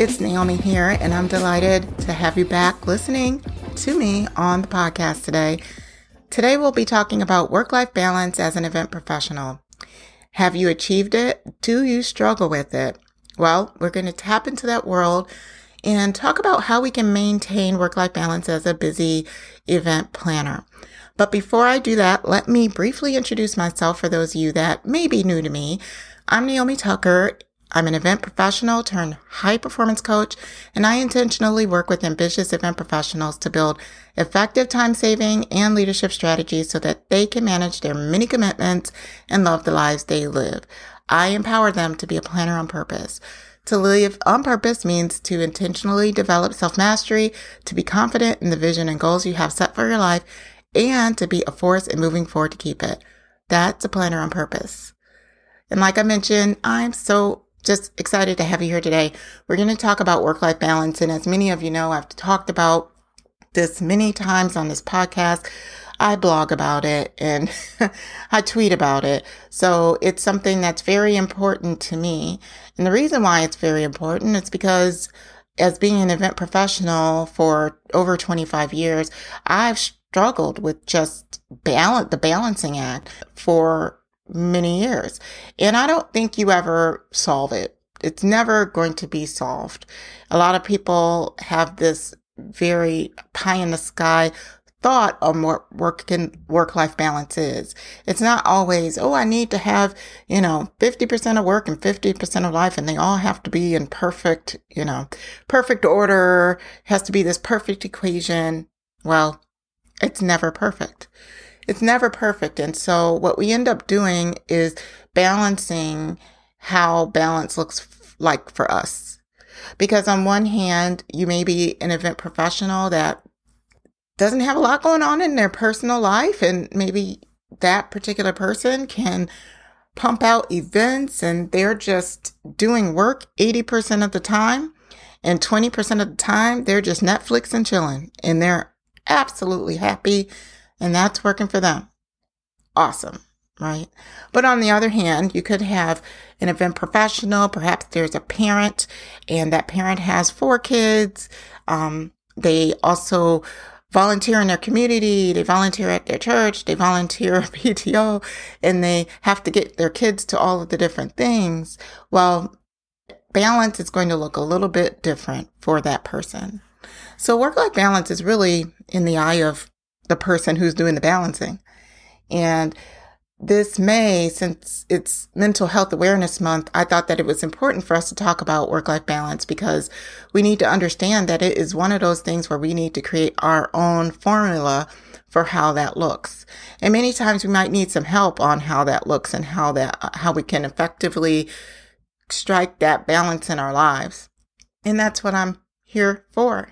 It's Naomi here, and I'm delighted to have you back listening to me on the podcast today. Today, we'll be talking about work life balance as an event professional. Have you achieved it? Do you struggle with it? Well, we're going to tap into that world and talk about how we can maintain work life balance as a busy event planner. But before I do that, let me briefly introduce myself for those of you that may be new to me. I'm Naomi Tucker, I'm an event professional turned high performance coach, and I intentionally work with ambitious event professionals to build effective time saving and leadership strategies so that they can manage their many commitments and love the lives they live. I empower them to be a planner on purpose. To live on purpose means to intentionally develop self mastery, to be confident in the vision and goals you have set for your life, and to be a force in moving forward to keep it. That's a planner on purpose. And like I mentioned, I'm so just excited to have you here today. We're going to talk about work life balance. And as many of you know, I've talked about this many times on this podcast. I blog about it and I tweet about it. So it's something that's very important to me. And the reason why it's very important is because as being an event professional for over 25 years, I've struggled with just balance, the balancing act for many years. And I don't think you ever solve it. It's never going to be solved. A lot of people have this very pie in the sky thought of what work and work life balance is. It's not always, oh, I need to have, you know, 50% of work and 50% of life and they all have to be in perfect, you know, perfect order, has to be this perfect equation. Well, it's never perfect it's never perfect. And so what we end up doing is balancing how balance looks like for us. Because on one hand, you may be an event professional that doesn't have a lot going on in their personal life and maybe that particular person can pump out events and they're just doing work 80% of the time and 20% of the time they're just Netflix and chilling and they're absolutely happy and that's working for them. Awesome, right? But on the other hand, you could have an event professional, perhaps there's a parent, and that parent has four kids. Um, they also volunteer in their community, they volunteer at their church, they volunteer at PTO, and they have to get their kids to all of the different things. Well, balance is going to look a little bit different for that person. So work life balance is really in the eye of the person who's doing the balancing. And this May, since it's Mental Health Awareness Month, I thought that it was important for us to talk about work life balance because we need to understand that it is one of those things where we need to create our own formula for how that looks. And many times we might need some help on how that looks and how that, how we can effectively strike that balance in our lives. And that's what I'm here for.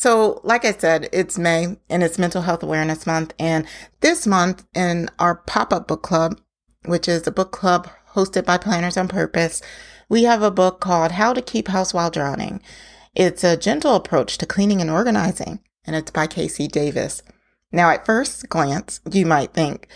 So, like I said, it's May and it's Mental Health Awareness Month. And this month in our pop up book club, which is a book club hosted by Planners on Purpose, we have a book called How to Keep House While Drowning. It's a gentle approach to cleaning and organizing, and it's by KC Davis. Now, at first glance, you might think,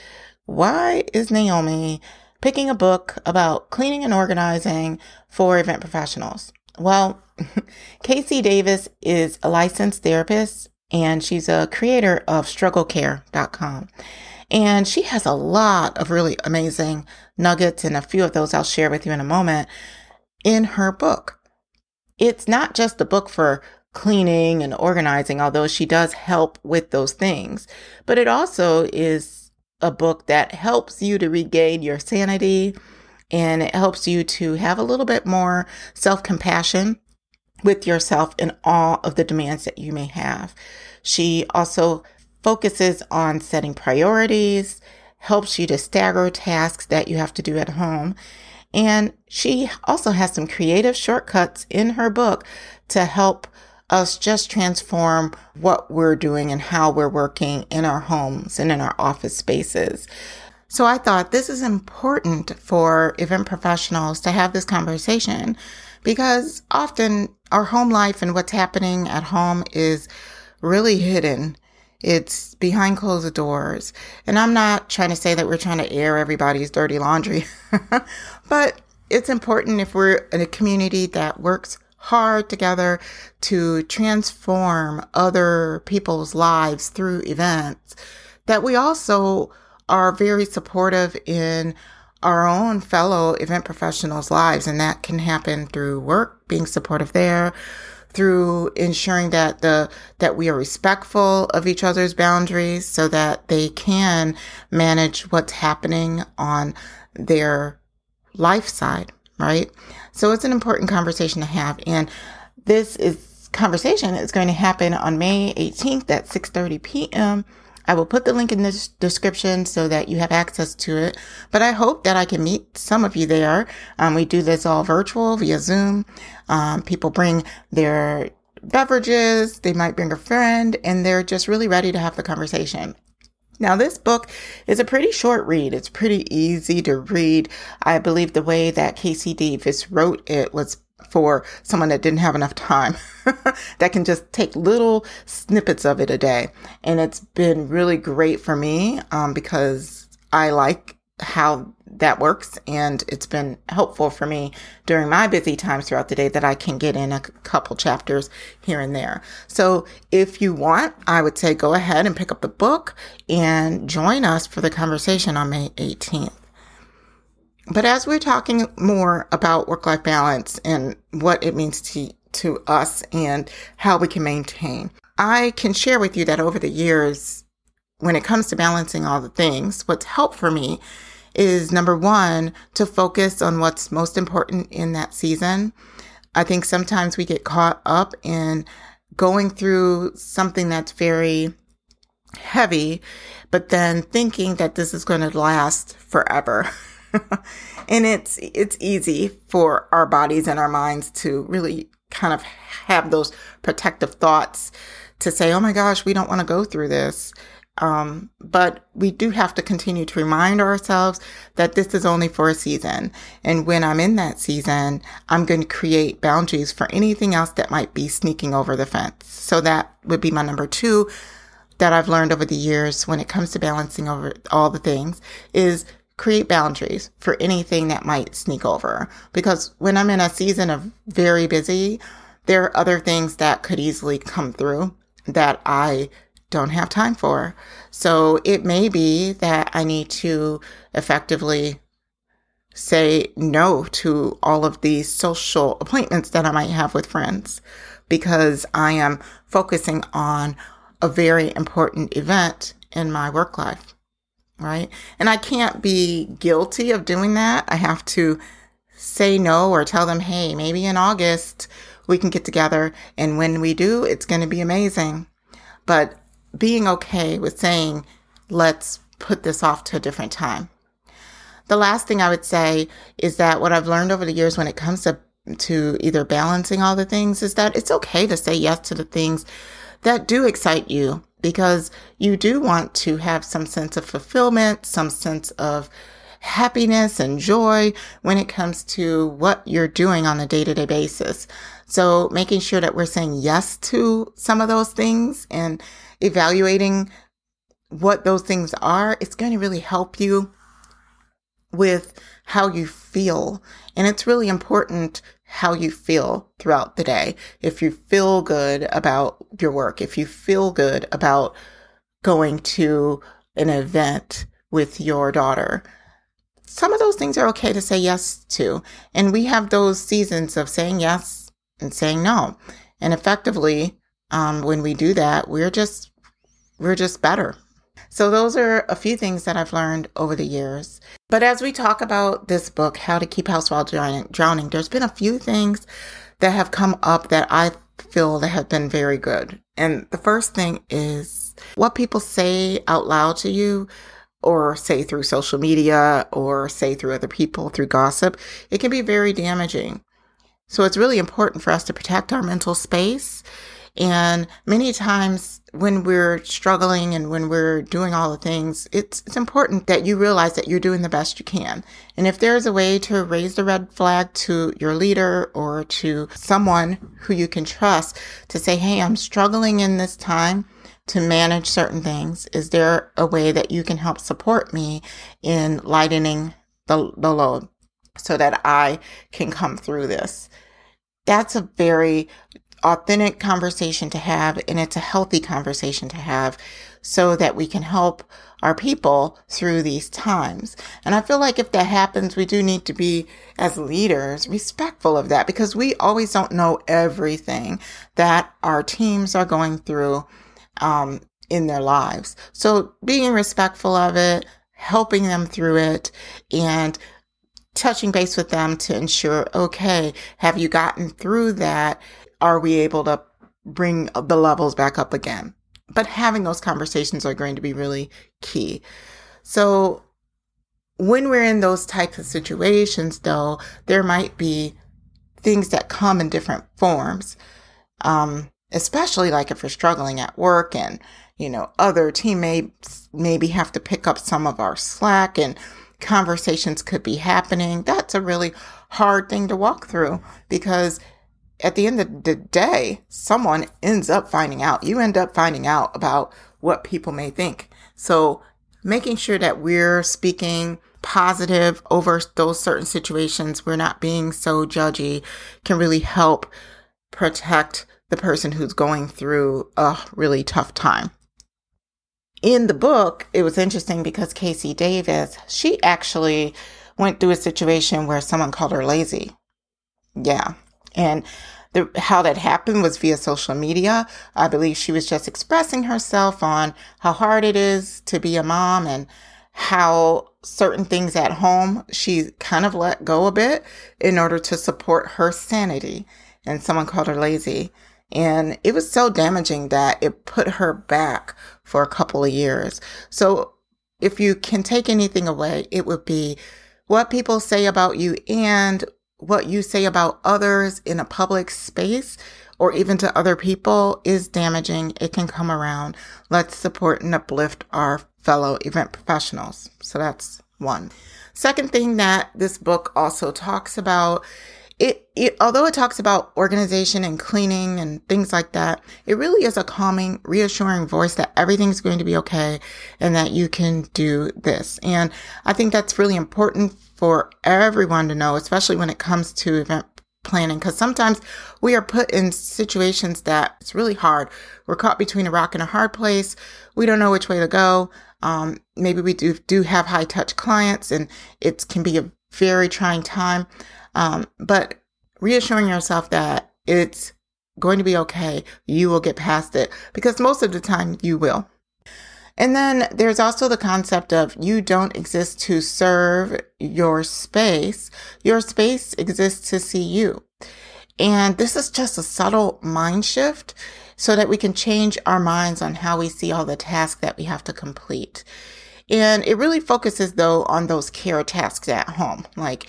why is Naomi picking a book about cleaning and organizing for event professionals? Well, KC Davis is a licensed therapist and she's a creator of strugglecare.com. And she has a lot of really amazing nuggets, and a few of those I'll share with you in a moment in her book. It's not just a book for cleaning and organizing, although she does help with those things, but it also is a book that helps you to regain your sanity and it helps you to have a little bit more self compassion with yourself in all of the demands that you may have. She also focuses on setting priorities, helps you to stagger tasks that you have to do at home. And she also has some creative shortcuts in her book to help us just transform what we're doing and how we're working in our homes and in our office spaces. So I thought this is important for event professionals to have this conversation because often our home life and what's happening at home is really hidden. It's behind closed doors. And I'm not trying to say that we're trying to air everybody's dirty laundry, but it's important if we're in a community that works hard together to transform other people's lives through events, that we also are very supportive in our own fellow event professionals' lives. And that can happen through work, being supportive there, through ensuring that the that we are respectful of each other's boundaries so that they can manage what's happening on their life side, right? So it's an important conversation to have. And this is conversation is going to happen on May 18th at 6:30 p.m. I will put the link in the description so that you have access to it. But I hope that I can meet some of you there. Um, we do this all virtual via Zoom. Um, people bring their beverages, they might bring a friend, and they're just really ready to have the conversation. Now, this book is a pretty short read. It's pretty easy to read. I believe the way that KC Davis wrote it was for someone that didn't have enough time that can just take little snippets of it a day. And it's been really great for me um, because I like how that works and it's been helpful for me during my busy times throughout the day that I can get in a couple chapters here and there. So if you want, I would say go ahead and pick up the book and join us for the conversation on May 18th. But as we're talking more about work life balance and what it means to, to us and how we can maintain, I can share with you that over the years, when it comes to balancing all the things, what's helped for me is number one, to focus on what's most important in that season. I think sometimes we get caught up in going through something that's very heavy, but then thinking that this is going to last forever. and it's it's easy for our bodies and our minds to really kind of have those protective thoughts to say, "Oh my gosh, we don't want to go through this." Um, but we do have to continue to remind ourselves that this is only for a season. And when I'm in that season, I'm going to create boundaries for anything else that might be sneaking over the fence. So that would be my number two that I've learned over the years when it comes to balancing over all the things is create boundaries for anything that might sneak over. Because when I'm in a season of very busy, there are other things that could easily come through that I don't have time for. So it may be that I need to effectively say no to all of these social appointments that I might have with friends because I am focusing on a very important event in my work life right? And I can't be guilty of doing that. I have to say no or tell them, hey, maybe in August we can get together. And when we do, it's going to be amazing. But being okay with saying, let's put this off to a different time. The last thing I would say is that what I've learned over the years when it comes to to either balancing all the things is that it's okay to say yes to the things that do excite you because you do want to have some sense of fulfillment, some sense of happiness and joy when it comes to what you're doing on a day to day basis. So making sure that we're saying yes to some of those things and evaluating what those things are, it's going to really help you with how you feel. And it's really important how you feel throughout the day. If you feel good about your work, if you feel good about going to an event with your daughter, some of those things are okay to say yes to. And we have those seasons of saying yes and saying no. And effectively, um, when we do that, we're just, we're just better. So those are a few things that I've learned over the years. But as we talk about this book, How to Keep House While Drowning, there's been a few things that have come up that I feel that have been very good. And the first thing is what people say out loud to you or say through social media or say through other people through gossip, it can be very damaging. So it's really important for us to protect our mental space. And many times when we're struggling and when we're doing all the things, it's, it's important that you realize that you're doing the best you can. And if there's a way to raise the red flag to your leader or to someone who you can trust to say, Hey, I'm struggling in this time to manage certain things. Is there a way that you can help support me in lightening the, the load so that I can come through this? That's a very authentic conversation to have, and it's a healthy conversation to have so that we can help our people through these times. And I feel like if that happens, we do need to be, as leaders, respectful of that because we always don't know everything that our teams are going through um, in their lives. So being respectful of it, helping them through it, and touching base with them to ensure, okay, have you gotten through that? Are we able to bring the levels back up again? But having those conversations are going to be really key. So when we're in those types of situations, though, there might be things that come in different forms. Um, especially like if we're struggling at work and, you know, other teammates maybe have to pick up some of our slack and conversations could be happening. That's a really hard thing to walk through because at the end of the day, someone ends up finding out. You end up finding out about what people may think. So making sure that we're speaking positive over those certain situations, we're not being so judgy can really help protect the person who's going through a really tough time. In the book, it was interesting because KC Davis, she actually went through a situation where someone called her lazy. Yeah. And the, how that happened was via social media. I believe she was just expressing herself on how hard it is to be a mom and how certain things at home she kind of let go a bit in order to support her sanity. And someone called her lazy. And it was so damaging that it put her back for a couple of years. So if you can take anything away, it would be what people say about you and what you say about others in a public space or even to other people is damaging. It can come around. Let's support and uplift our fellow event professionals. So that's one. Second thing that this book also talks about it, it, although it talks about organization and cleaning and things like that, it really is a calming, reassuring voice that everything's going to be okay and that you can do this. And I think that's really important for everyone to know, especially when it comes to event planning, because sometimes we are put in situations that it's really hard. We're caught between a rock and a hard place. We don't know which way to go. Um, maybe we do, do have high touch clients and it can be a very trying time. Um, but reassuring yourself that it's going to be okay. You will get past it because most of the time you will. And then there's also the concept of you don't exist to serve your space. Your space exists to see you. And this is just a subtle mind shift so that we can change our minds on how we see all the tasks that we have to complete. And it really focuses though on those care tasks at home, like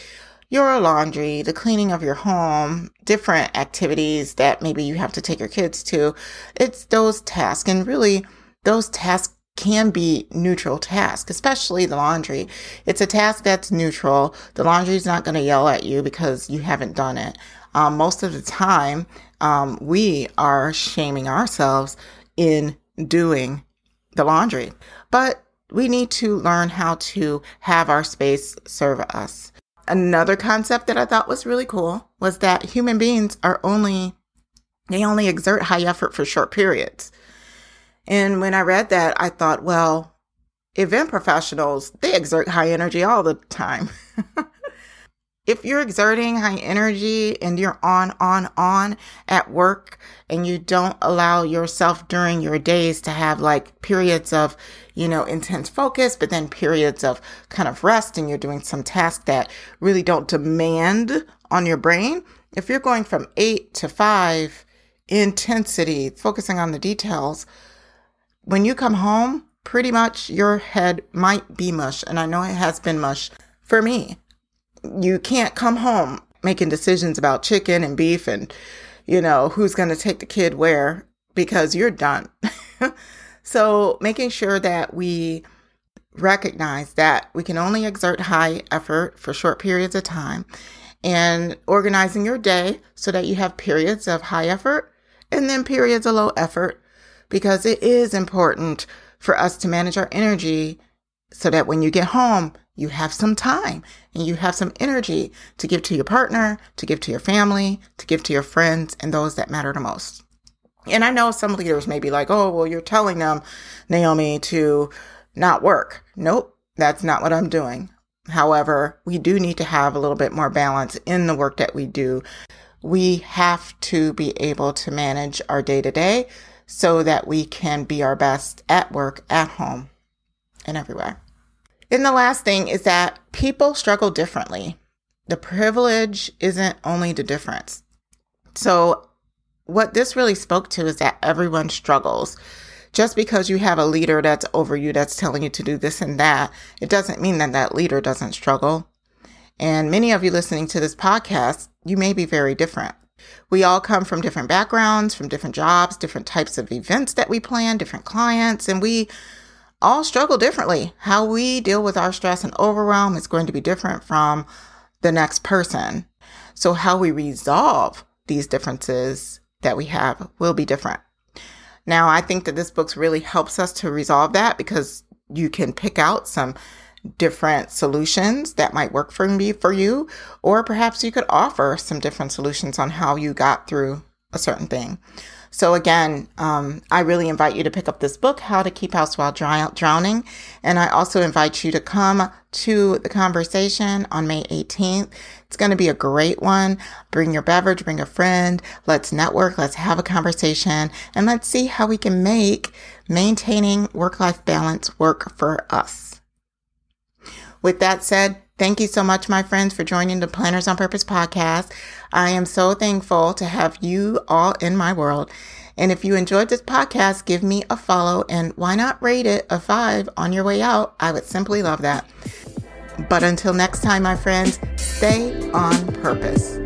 your laundry, the cleaning of your home, different activities that maybe you have to take your kids to. It's those tasks. And really, those tasks can be neutral tasks, especially the laundry. It's a task that's neutral. The laundry is not going to yell at you because you haven't done it. Um, most of the time, um, we are shaming ourselves in doing the laundry, but we need to learn how to have our space serve us. Another concept that I thought was really cool was that human beings are only, they only exert high effort for short periods. And when I read that, I thought, well, event professionals, they exert high energy all the time. if you're exerting high energy and you're on, on, on at work and you don't allow yourself during your days to have like periods of, you know, intense focus, but then periods of kind of rest and you're doing some tasks that really don't demand on your brain. If you're going from eight to five intensity, focusing on the details, when you come home, pretty much your head might be mush. And I know it has been mush for me. You can't come home making decisions about chicken and beef and, you know, who's going to take the kid where because you're done. so making sure that we recognize that we can only exert high effort for short periods of time and organizing your day so that you have periods of high effort and then periods of low effort because it is important for us to manage our energy so that when you get home, you have some time and you have some energy to give to your partner, to give to your family, to give to your friends and those that matter the most. And I know some leaders may be like, oh, well, you're telling them, Naomi, to not work. Nope, that's not what I'm doing. However, we do need to have a little bit more balance in the work that we do. We have to be able to manage our day to day so that we can be our best at work, at home, and everywhere. And the last thing is that people struggle differently. The privilege isn't only the difference. So, what this really spoke to is that everyone struggles. Just because you have a leader that's over you that's telling you to do this and that, it doesn't mean that that leader doesn't struggle. And many of you listening to this podcast, you may be very different. We all come from different backgrounds, from different jobs, different types of events that we plan, different clients, and we all struggle differently. How we deal with our stress and overwhelm is going to be different from the next person. So, how we resolve these differences that we have will be different. Now, I think that this book really helps us to resolve that because you can pick out some different solutions that might work for me for you, or perhaps you could offer some different solutions on how you got through a certain thing. So again, um, I really invite you to pick up this book, How to Keep House While Drowning. And I also invite you to come to the conversation on May 18th. It's going to be a great one. Bring your beverage, bring a friend. Let's network. Let's have a conversation and let's see how we can make maintaining work life balance work for us. With that said, Thank you so much, my friends, for joining the Planners on Purpose podcast. I am so thankful to have you all in my world. And if you enjoyed this podcast, give me a follow and why not rate it a five on your way out? I would simply love that. But until next time, my friends, stay on purpose.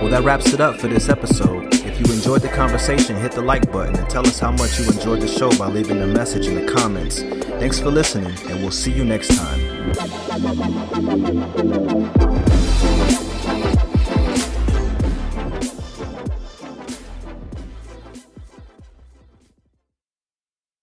Well, that wraps it up for this episode. If you enjoyed the conversation, hit the like button and tell us how much you enjoyed the show by leaving a message in the comments. Thanks for listening, and we'll see you next time. Thank you.